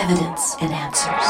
evidence and answers.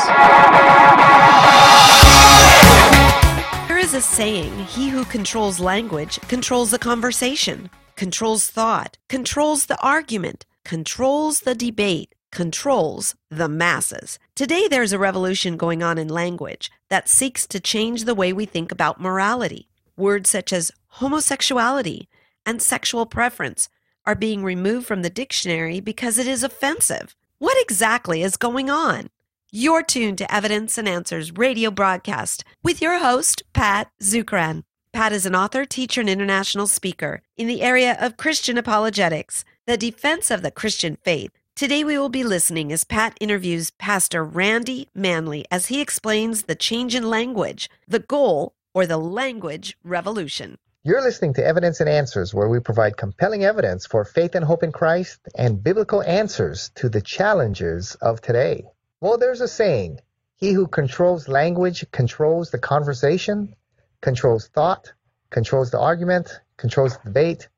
There is a saying he who controls language controls the conversation, controls thought, controls the argument, controls the debate, controls the masses. Today, there's a revolution going on in language that seeks to change the way we think about morality. Words such as homosexuality and sexual preference are being removed from the dictionary because it is offensive. What exactly is going on? You're tuned to Evidence and Answers radio broadcast with your host, Pat Zukeran. Pat is an author, teacher, and international speaker in the area of Christian apologetics, the defense of the Christian faith. Today we will be listening as Pat interviews Pastor Randy Manley as he explains the change in language, the goal, or the language revolution. You're listening to Evidence and Answers, where we provide compelling evidence for faith and hope in Christ and biblical answers to the challenges of today. Well, there's a saying He who controls language controls the conversation, controls thought, controls the argument, controls the debate,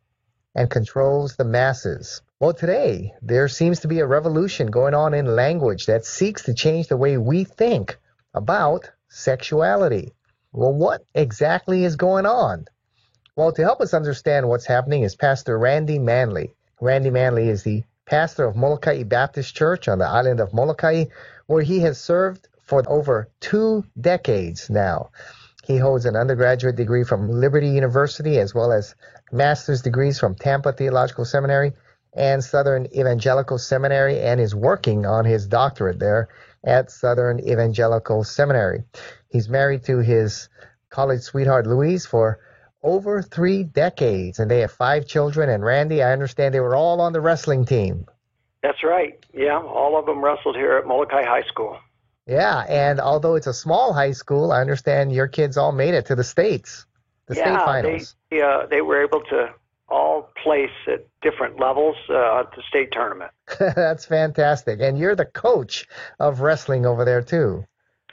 and controls the masses. Well, today, there seems to be a revolution going on in language that seeks to change the way we think about sexuality. Well, what exactly is going on? Well, to help us understand what's happening is Pastor Randy Manley. Randy Manley is the pastor of Molokai Baptist Church on the island of Molokai, where he has served for over two decades now. He holds an undergraduate degree from Liberty University as well as master's degrees from Tampa Theological Seminary and Southern Evangelical Seminary and is working on his doctorate there at Southern Evangelical Seminary. He's married to his college sweetheart Louise for over three decades, and they have five children. And Randy, I understand they were all on the wrestling team. That's right. Yeah, all of them wrestled here at Molokai High School. Yeah, and although it's a small high school, I understand your kids all made it to the states, the yeah, state finals. They, uh, they were able to all place at different levels uh, at the state tournament. That's fantastic. And you're the coach of wrestling over there, too.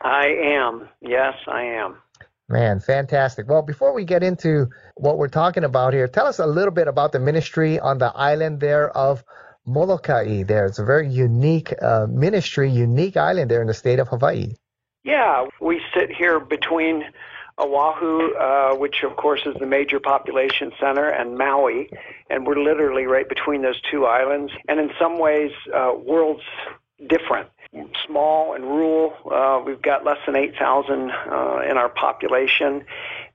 I am. Yes, I am. Man, fantastic. Well, before we get into what we're talking about here, tell us a little bit about the ministry on the island there of Molokai. There, it's a very unique uh, ministry, unique island there in the state of Hawaii. Yeah, we sit here between Oahu, uh, which of course is the major population center, and Maui, and we're literally right between those two islands. And in some ways, uh, worlds different small and rural. Uh, we've got less than 8,000 uh, in our population,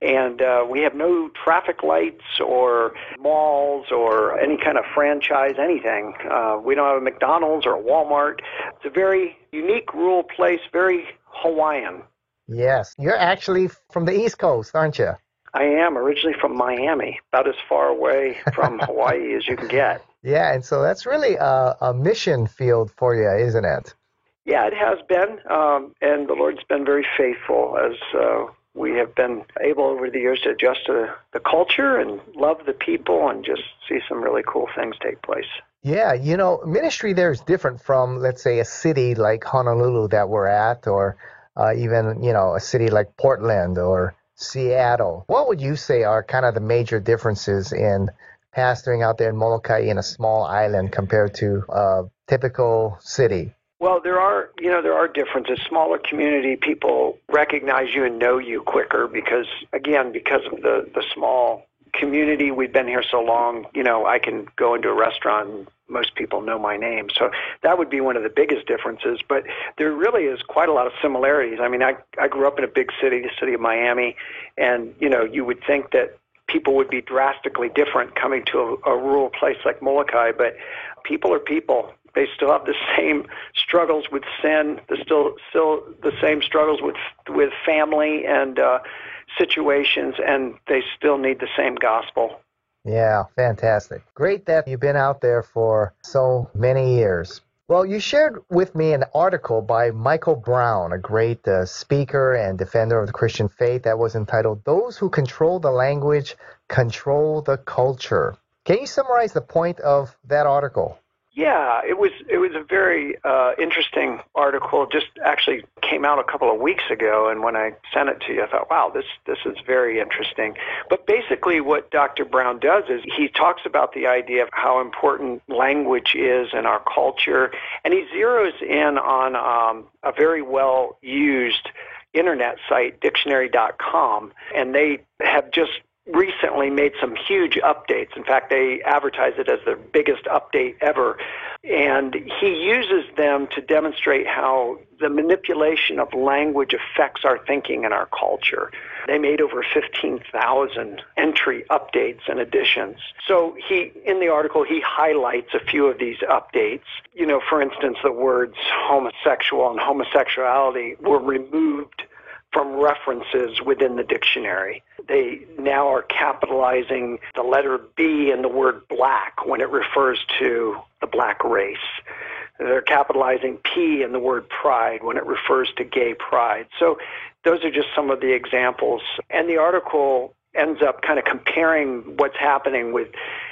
and uh, we have no traffic lights or malls or any kind of franchise, anything. Uh, we don't have a McDonald's or a Walmart. It's a very unique rural place, very Hawaiian. Yes, you're actually from the East Coast, aren't you? I am originally from Miami, about as far away from Hawaii as you can get. Yeah, and so that's really a, a mission field for you, isn't it? Yeah, it has been, um, and the Lord's been very faithful as uh, we have been able over the years to adjust to the culture and love the people and just see some really cool things take place. Yeah, you know, ministry there is different from, let's say, a city like Honolulu that we're at, or uh, even, you know, a city like Portland or Seattle. What would you say are kind of the major differences in pastoring out there in Molokai in a small island compared to a typical city? Well, there are, you know, there are differences. Smaller community people recognize you and know you quicker because, again, because of the the small community. We've been here so long. You know, I can go into a restaurant. and Most people know my name, so that would be one of the biggest differences. But there really is quite a lot of similarities. I mean, I I grew up in a big city, the city of Miami, and you know, you would think that people would be drastically different coming to a, a rural place like Molokai, but people are people they still have the same struggles with sin, the still still the same struggles with with family and uh, situations, and they still need the same gospel. Yeah, fantastic. Great that you've been out there for so many years. Well, you shared with me an article by Michael Brown, a great uh, speaker and defender of the Christian faith, that was entitled Those Who Control the Language Control the Culture. Can you summarize the point of that article? Yeah, it was it was a very uh, interesting article. Just actually came out a couple of weeks ago, and when I sent it to you, I thought, wow, this this is very interesting. But basically, what Dr. Brown does is he talks about the idea of how important language is in our culture, and he zeroes in on um, a very well used internet site, dictionary.com, and they have just recently made some huge updates. In fact, they advertise it as their biggest update ever. And he uses them to demonstrate how the manipulation of language affects our thinking and our culture. They made over 15,000 entry updates and additions. So he, in the article, he highlights a few of these updates. You know, for instance, the words homosexual and homosexuality were removed from references within the dictionary. They now are capitalizing the letter B in the word black when it refers to the black race. They're capitalizing P in the word pride when it refers to gay pride. So those are just some of the examples. And the article ends up kind of comparing what's happening with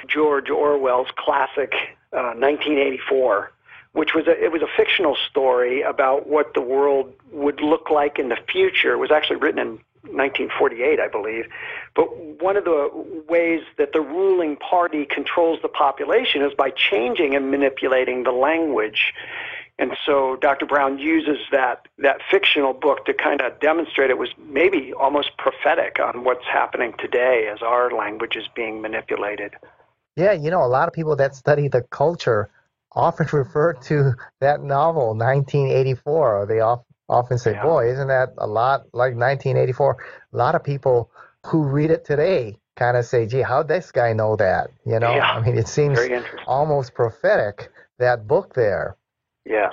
George Orwell's classic uh, 1984 which was a, it was a fictional story about what the world would look like in the future. It was actually written in 1948, I believe. But one of the ways that the ruling party controls the population is by changing and manipulating the language. And so Dr. Brown uses that, that fictional book to kind of demonstrate it was maybe almost prophetic on what's happening today as our language is being manipulated. Yeah, you know, a lot of people that study the culture often refer to that novel, 1984. They often say, yeah. boy, isn't that a lot like 1984? A lot of people who read it today kind of say, gee, how'd this guy know that? You know, yeah. I mean, it seems almost prophetic, that book there. Yeah.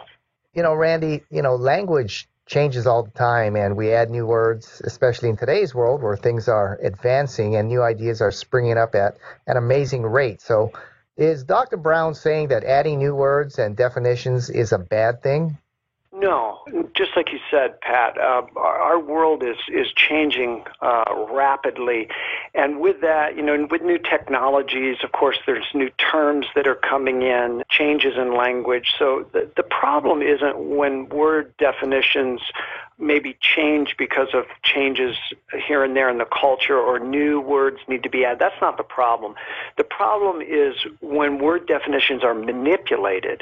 You know, Randy, you know, language changes all the time and we add new words, especially in today's world where things are advancing and new ideas are springing up at an amazing rate. So is Dr. Brown saying that adding new words and definitions is a bad thing? No, just like you said, Pat, uh, our world is is changing uh, rapidly, and with that, you know, with new technologies, of course, there's new terms that are coming in, changes in language. So the the problem isn't when word definitions maybe change because of changes here and there in the culture or new words need to be added. That's not the problem. The problem is when word definitions are manipulated,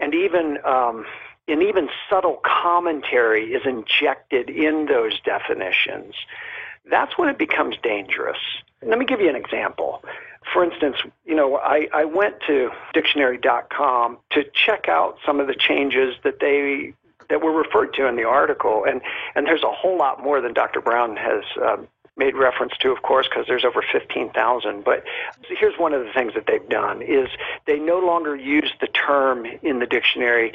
and even um, and even subtle commentary is injected in those definitions, that's when it becomes dangerous. Let me give you an example. For instance, you know, I, I went to dictionary.com to check out some of the changes that they that were referred to in the article, and and there's a whole lot more than Dr. Brown has um, made reference to, of course, because there's over 15,000. But here's one of the things that they've done is they no longer use the term in the dictionary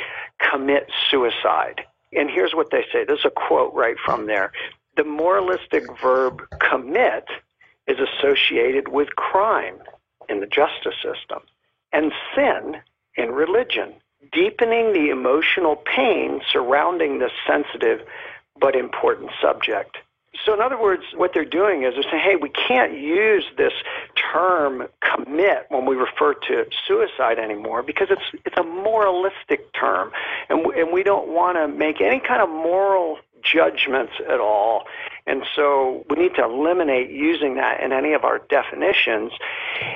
commit suicide. And here's what they say. This is a quote right from there. The moralistic verb commit is associated with crime in the justice system and sin in religion, deepening the emotional pain surrounding this sensitive but important subject. So, in other words, what they're doing is they're saying, hey, we can't use this term commit when we refer to suicide anymore because it's, it's a moralistic term. And, and we don't want to make any kind of moral judgments at all. And so we need to eliminate using that in any of our definitions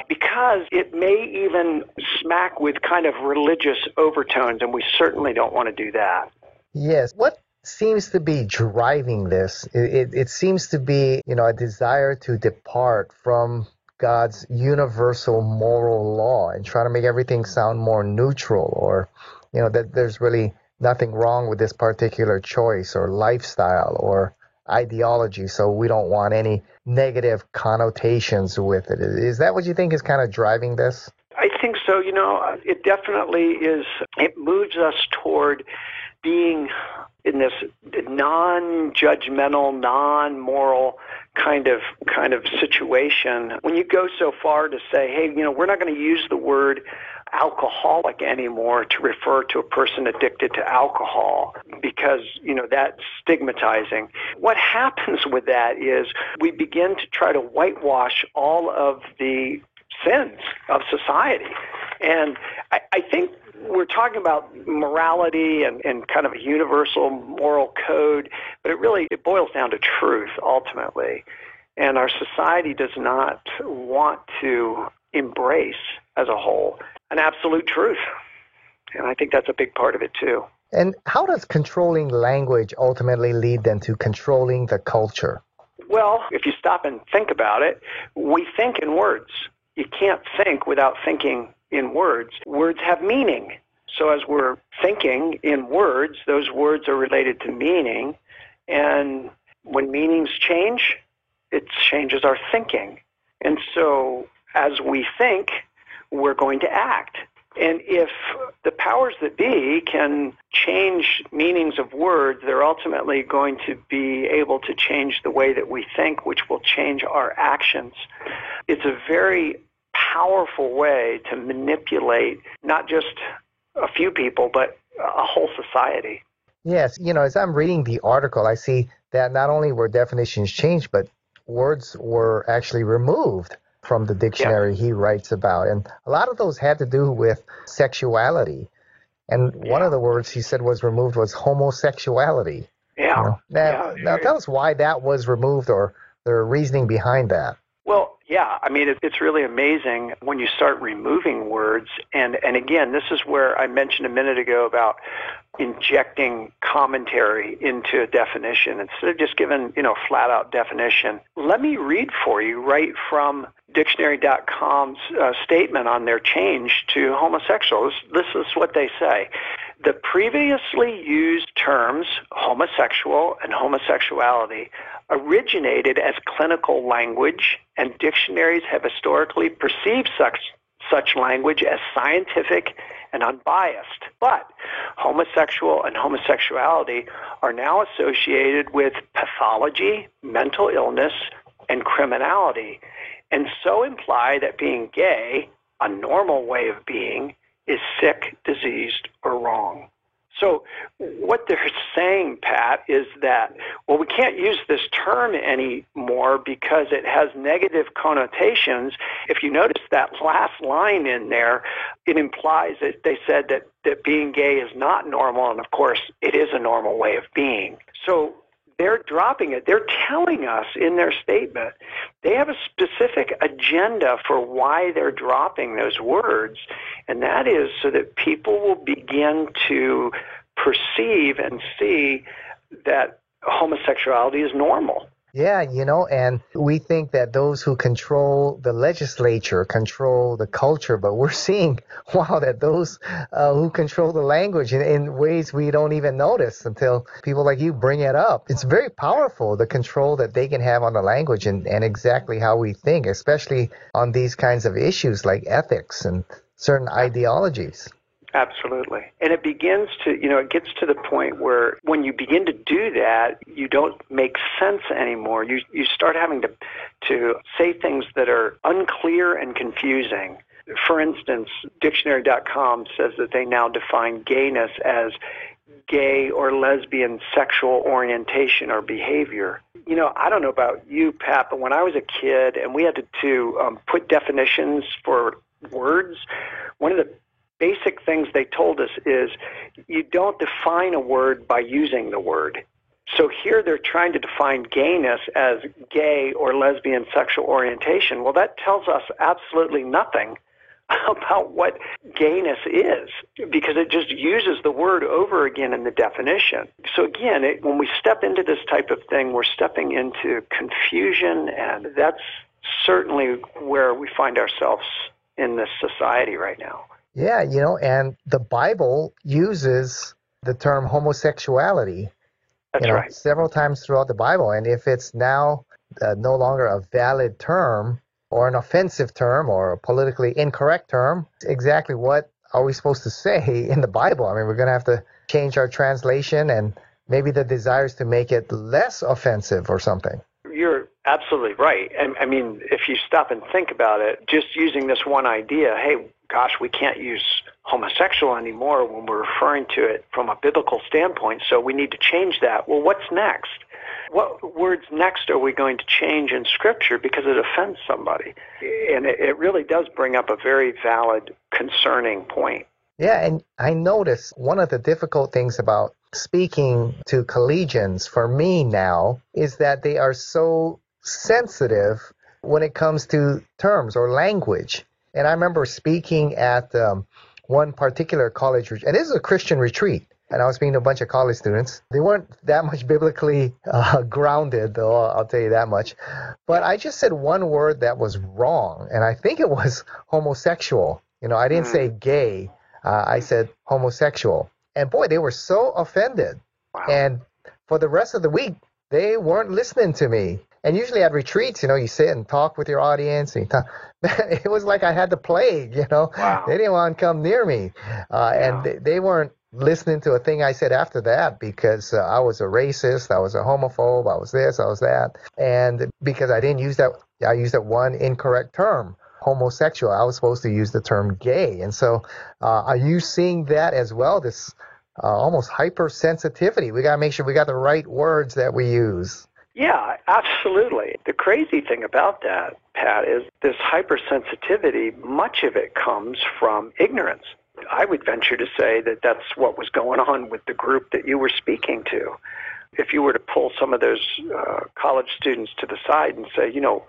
because it may even smack with kind of religious overtones, and we certainly don't want to do that. Yes. What seems to be driving this. It, it, it, seems to be, you know, a desire to depart from God's universal moral law and try to make everything sound more neutral or, you know, that there's really nothing wrong with this particular choice or lifestyle or ideology. So we don't want any negative connotations with it. Is that what you think is kind of driving this? I think so. You know, it definitely is. It moves us toward being in this non-judgmental, non-moral kind of kind of situation. When you go so far to say, "Hey, you know, we're not going to use the word alcoholic anymore to refer to a person addicted to alcohol because you know that's stigmatizing what happens with that is we begin to try to whitewash all of the sins of society and I, I think we're talking about morality and, and kind of a universal moral code, but it really it boils down to truth ultimately. And our society does not want to embrace as a whole an absolute truth. And I think that's a big part of it too. And how does controlling language ultimately lead then to controlling the culture? Well, if you stop and think about it, we think in words. You can't think without thinking in words. Words have meaning. So as we're thinking in words, those words are related to meaning. And when meanings change, it changes our thinking. And so as we think, we're going to act. And if the powers that be can change meanings of words, they're ultimately going to be able to change the way that we think, which will change our actions. It's a very powerful way to manipulate not just a few people, but a whole society. Yes, you know, as I'm reading the article, I see that not only were definitions changed, but words were actually removed from the dictionary he writes about. And a lot of those had to do with sexuality. And yeah. one of the words he said was removed was homosexuality. Yeah. You know? Now, yeah. now tell us why that was removed or the reasoning behind that. Well, yeah, I mean, it, it's really amazing when you start removing words. And, and again, this is where I mentioned a minute ago about injecting commentary into a definition instead of just giving, you know, flat out definition. Let me read for you right from dictionary.com's uh, statement on their change to homosexuals. This, this is what they say. The previously used terms homosexual and homosexuality originated as clinical language, and dictionaries have historically perceived such, such language as scientific and unbiased. But homosexual and homosexuality are now associated with pathology, mental illness, and criminality, and so imply that being gay, a normal way of being, is sick, diseased, or wrong. So what they're saying, Pat, is that, well, we can't use this term anymore because it has negative connotations. If you notice that last line in there, it implies that they said that, that being gay is not normal, and of course, it is a normal way of being. So they're dropping it. They're telling us in their statement they have a specific agenda for why they're dropping those words, and that is so that people will begin to perceive and see that homosexuality is normal. Yeah, you know, and we think that those who control the legislature control the culture, but we're seeing, wow, that those uh, who control the language in, in ways we don't even notice until people like you bring it up. It's very powerful, the control that they can have on the language and, and exactly how we think, especially on these kinds of issues like ethics and certain ideologies. Absolutely. And it begins to, you know, it gets to the point where when you begin to do that, you don't make sense anymore. You you start having to to say things that are unclear and confusing. For instance, dictionary.com says that they now define gayness as gay or lesbian sexual orientation or behavior. You know, I don't know about you, Pat, but when I was a kid and we had to, to um, put definitions for words, one of the basic things they told us is you don't define a word by using the word. So here they're trying to define gayness as gay or lesbian sexual orientation. Well, that tells us absolutely nothing about what gayness is because it just uses the word over again in the definition. So again, it, when we step into this type of thing, we're stepping into confusion, and that's certainly where we find ourselves in this society right now. Yeah, you know, and the Bible uses the term homosexuality That's you know, right. several times throughout the Bible. And if it's now uh, no longer a valid term or an offensive term or a politically incorrect term, exactly what are we supposed to say in the Bible? I mean, we're going to have to change our translation and maybe the desires to make it less offensive or something. You're absolutely right. And I mean, if you stop and think about it, just using this one idea, hey, gosh, we can't use homosexual anymore when we're referring to it from a biblical standpoint, so we need to change that. Well, what's next? What words next are we going to change in Scripture because it offends somebody? And it, it really does bring up a very valid, concerning point. Yeah, and I notice one of the difficult things about speaking to collegians for me now is that they are so sensitive when it comes to terms or language. And I remember speaking at um, one particular college, and this is a Christian retreat. And I was speaking to a bunch of college students. They weren't that much biblically uh, grounded, though, I'll tell you that much. But I just said one word that was wrong, and I think it was homosexual. You know, I didn't say hmm. gay, uh, I said homosexual. And boy, they were so offended. Wow. And for the rest of the week, they weren't listening to me. And usually at retreats, you know, you sit and talk with your audience. And talk. it was like I had the plague, you know. Wow. They didn't want to come near me. Uh, And they, they, weren't listening to a thing I said after that because uh, I was a racist, I was a homophobe, I was this, I was that. And because I didn't use that, I used that one incorrect term homosexual. I was supposed to use the term gay. And so, uh, are you seeing that as well? This uh, almost hypersensitivity. We got to make sure we got the right words that we use. Yeah, absolutely. The crazy thing about that, Pat, is this hypersensitivity, much of it comes from ignorance. I would venture to say that that's what was going on with the group that you were speaking to if you were to pull some of those uh, college students to the side and say, you know,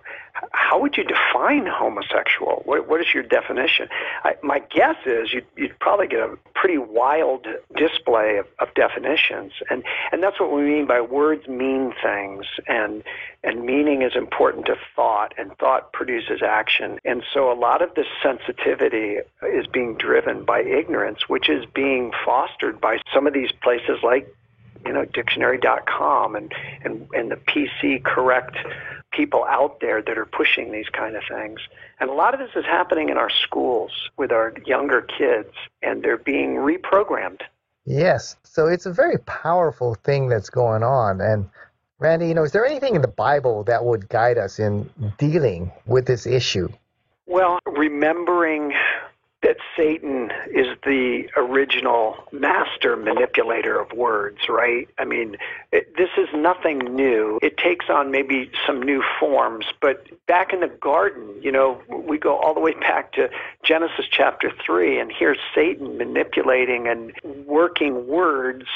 how would you define homosexual? What, what is your definition? I, my guess is you'd, you'd probably get a pretty wild display of, of definitions, and and that's what we mean by words mean things, and and meaning is important to thought, and thought produces action, and so a lot of this sensitivity is being driven by ignorance, which is being fostered by some of these places like you know, dictionary.com and, and, and the PC correct people out there that are pushing these kind of things. And a lot of this is happening in our schools with our younger kids, and they're being reprogrammed. Yes. So it's a very powerful thing that's going on. And Randy, you know, is there anything in the Bible that would guide us in dealing with this issue? Well, remembering that Satan is the original master manipulator of words, right? I mean, it, this is nothing new. It takes on maybe some new forms, but back in the garden, you know, we go all the way back to Genesis chapter 3, and here's Satan manipulating and working words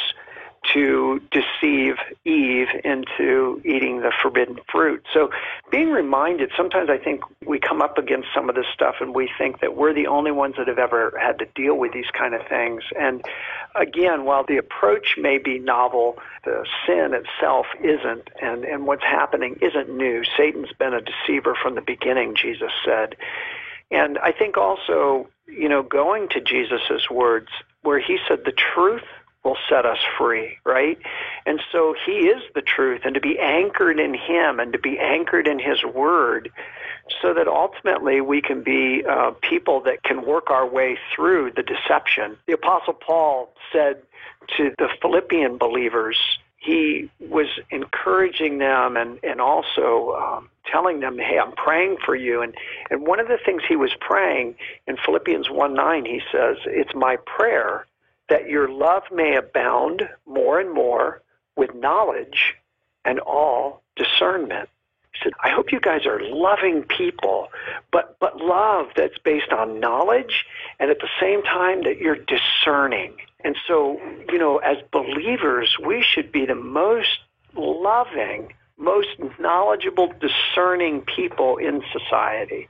to deceive Eve into eating the forbidden fruit. So being reminded, sometimes I think we come up against some of this stuff and we think that we're the only ones that have ever had to deal with these kind of things. And again, while the approach may be novel, the sin itself isn't, and, and what's happening isn't new. Satan's been a deceiver from the beginning, Jesus said. And I think also, you know, going to Jesus' words, where he said, the truth will set us free, right? And so he is the truth, and to be anchored in him and to be anchored in his word so that ultimately we can be uh, people that can work our way through the deception. The Apostle Paul said to the Philippian believers, he was encouraging them and, and also um, telling them, hey, I'm praying for you. And, and one of the things he was praying in Philippians 1 9, he says, It's my prayer that your love may abound more and more with knowledge and all discernment. He said, I hope you guys are loving people, but, but love that's based on knowledge and at the same time that you're discerning. And so, you know, as believers, we should be the most loving, most knowledgeable, discerning people in society.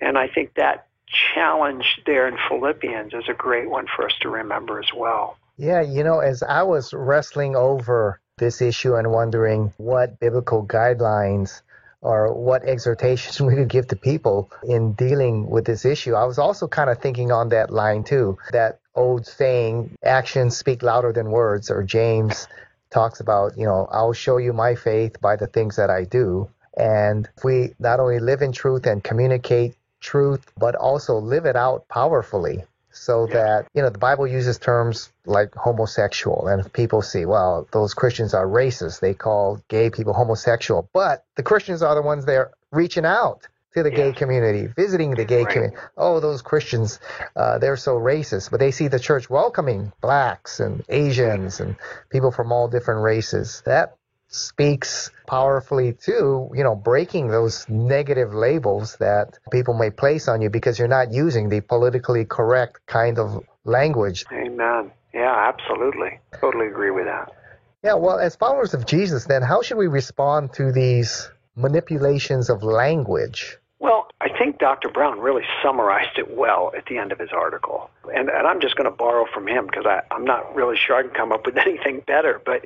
And I think that challenge there in Philippians is a great one for us to remember as well. Yeah, you know, as I was wrestling over this issue and wondering what biblical guidelines or what exhortations we could give to people in dealing with this issue, I was also kind of thinking on that line too. That old saying, actions speak louder than words, or James talks about, you know, I'll show you my faith by the things that I do. And if we not only live in truth and communicate truth, but also live it out powerfully so yeah. that you know the bible uses terms like homosexual and people see well those christians are racist they call gay people homosexual but the christians are the ones that are reaching out to the yeah. gay community visiting the gay right. community oh those christians uh, they're so racist but they see the church welcoming blacks and asians and people from all different races that speaks powerfully to, you know, breaking those negative labels that people may place on you because you're not using the politically correct kind of language. Amen. Yeah, absolutely. Totally agree with that. Yeah, well, as followers of Jesus, then, how should we respond to these manipulations of language? Well, I think Dr. Brown really summarized it well at the end of his article. And, and I'm just going to borrow from him because I'm not really sure I can come up with anything better. But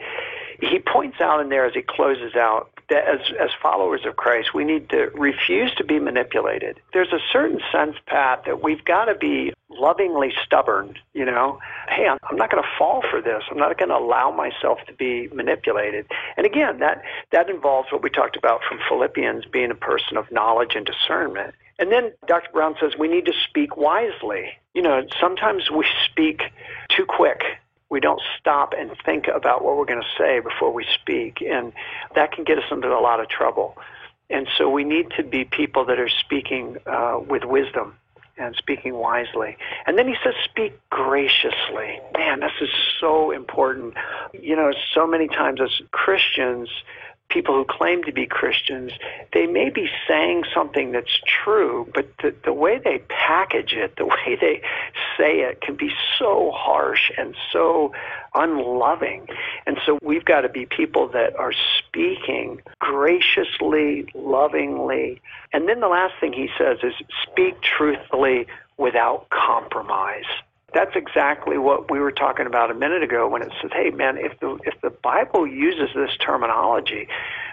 he points out in there as he closes out that as, as followers of Christ, we need to refuse to be manipulated. There's a certain sense, Pat, that we've got to be lovingly stubborn, you know. Hey, I'm, I'm not going to fall for this. I'm not going to allow myself to be manipulated. And again, that, that involves what we talked about from Philippians being a person of knowledge and discernment. And then Dr. Brown says we need to speak wisely. You know, sometimes we speak too quick we don't stop and think about what we're going to say before we speak. And that can get us into a lot of trouble. And so we need to be people that are speaking uh, with wisdom and speaking wisely. And then he says, speak graciously. Man, this is so important. You know, so many times as Christians, people who claim to be Christians, they may be saying something that's true, but the, the way they package it, the way they say it can be so harsh and so unloving. And so we've got to be people that are speaking graciously, lovingly. And then the last thing he says is speak truthfully without compromise that's exactly what we were talking about a minute ago when it says, "Hey, man, if the if the Bible uses this terminology,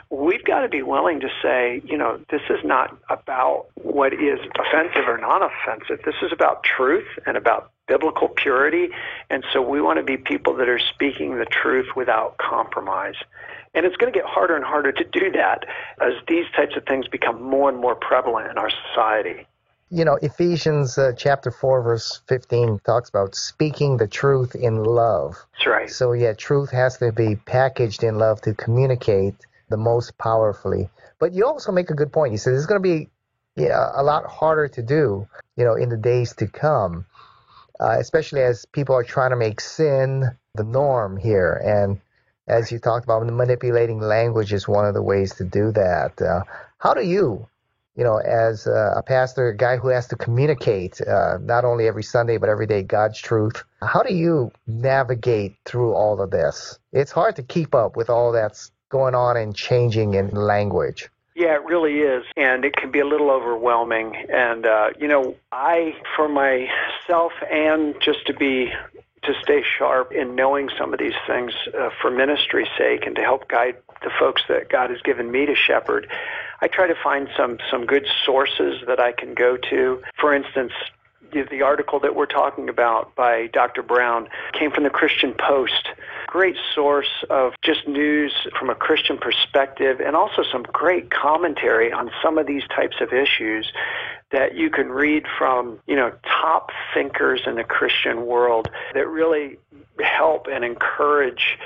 we've got to be willing to say, you know, this is not about what is offensive or non-offensive. This is about truth and about biblical purity, and so we want to be people that are speaking the truth without compromise." And it's going to get harder and harder to do that as these types of things become more and more prevalent in our society you know, Ephesians uh, chapter 4, verse 15 talks about speaking the truth in love. That's right. So, yeah, truth has to be packaged in love to communicate the most powerfully. But you also make a good point. You said it's going to be yeah, a lot harder to do, you know, in the days to come, uh, especially as people are trying to make sin the norm here. And as you talked about, manipulating language is one of the ways to do that. Uh, how do you you know, as a pastor, a guy who has to communicate uh, not only every Sunday but every day God's truth. How do you navigate through all of this? It's hard to keep up with all that's going on and changing in language. Yeah, it really is, and it can be a little overwhelming. And uh, you know, I, for myself, and just to be to stay sharp in knowing some of these things uh, for ministry's sake and to help guide the folks that God has given me to shepherd. I try to find some some good sources that I can go to. For instance, the article that we're talking about by Dr. Brown came from the Christian Post. Great source of just news from a Christian perspective and also some great commentary on some of these types of issues that you can read from, you know, top thinkers in the Christian world that really help and encourage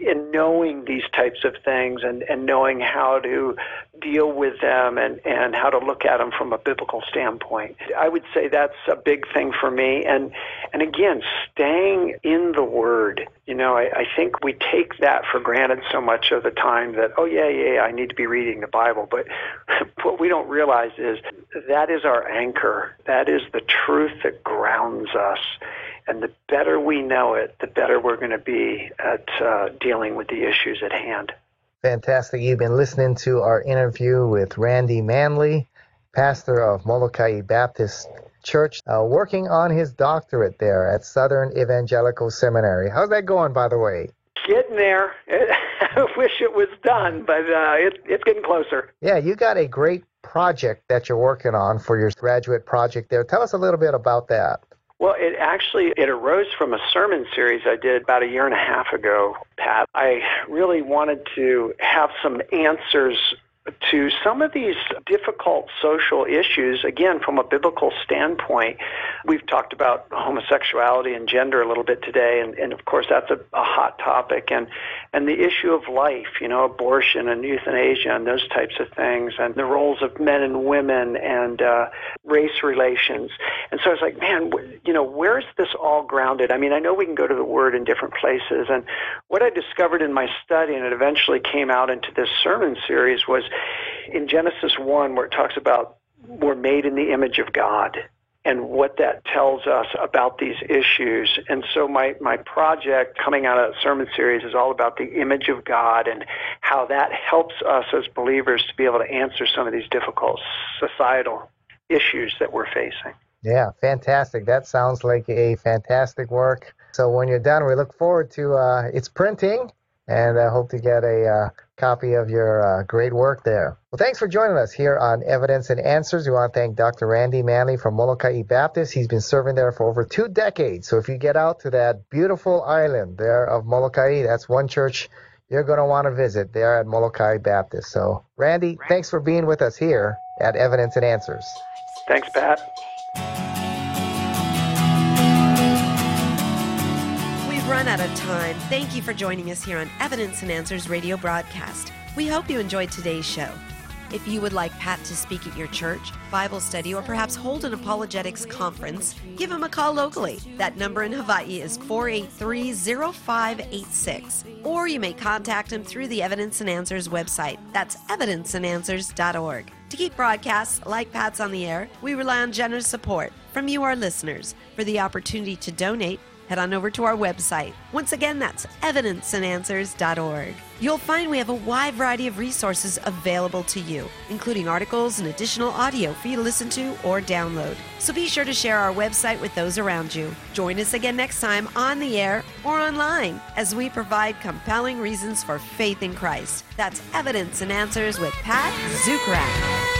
in knowing these types of things and, and knowing how to deal with them and, and how to look at them from a biblical standpoint. I would say that's a big thing for me. And, and again, staying in the Word. You know, I, I think we take that for granted so much of the time that, oh, yeah, yeah, I need to be reading the Bible. But what we don't realize is that is our anchor. That is the truth that grounds us. And the better we know it, the better we're going to be at uh, dealing with the issues at hand. Fantastic. You've been listening to our interview with Randy Manley, pastor of Molokai Baptist Church, uh, working on his doctorate there at Southern Evangelical Seminary. How's that going, by the way? Getting there. I wish it was done, but uh, it, it's getting closer. Yeah, you got a great project that you're working on for your graduate project there. Tell us a little bit about that. Well, it actually it arose from a sermon series I did about a year and a half ago, Pat. I really wanted to have some answers to some of these difficult social issues, again, from a biblical standpoint. We've talked about homosexuality and gender a little bit today, and, and of course that's a, a hot topic, and, and the issue of life, you know, abortion and euthanasia and those types of things, and the roles of men and women and uh, race relations. And so I was like, man, you know, where's this all grounded? I mean, I know we can go to the Word in different places, and what I discovered in my study, and it eventually came out into this sermon series, was in Genesis 1, where it talks about we're made in the image of God. and what that tells us about these issues. And so my, my project coming out of that sermon series is all about the image of God and how that helps us as believers to be able to answer some of these difficult societal issues that we're facing. Yeah, fantastic. That sounds like a fantastic work. So when you're done, we look forward to uh, its printing and I hope to get a uh, copy of your uh, great work there. Well, thanks for joining us here on Evidence and Answers. We want to thank Dr. Randy Manley from Molokai Baptist. He's been serving there for over two decades. So if you get out to that beautiful island there of Molokai, that's one church you're going to want to visit there at Molokai Baptist. So, Randy, thanks for being with us here at Evidence and Answers. Thanks, Pat. We've run out of time. Thank you for joining us here on Evidence and Answers radio broadcast. We hope you enjoyed today's show. If you would like Pat to speak at your church, Bible study, or perhaps hold an apologetics conference, give him a call locally. That number in Hawaii is 483 0586. Or you may contact him through the Evidence and Answers website. That's evidenceandanswers.org. To keep broadcasts like Pat's on the air, we rely on generous support from you, our listeners. For the opportunity to donate, head on over to our website. Once again, that's evidenceandanswers.org. You'll find we have a wide variety of resources available to you, including articles and additional audio for you to listen to or download. So be sure to share our website with those around you. Join us again next time on the air or online as we provide compelling reasons for faith in Christ. That's Evidence and Answers with Pat Zukeran.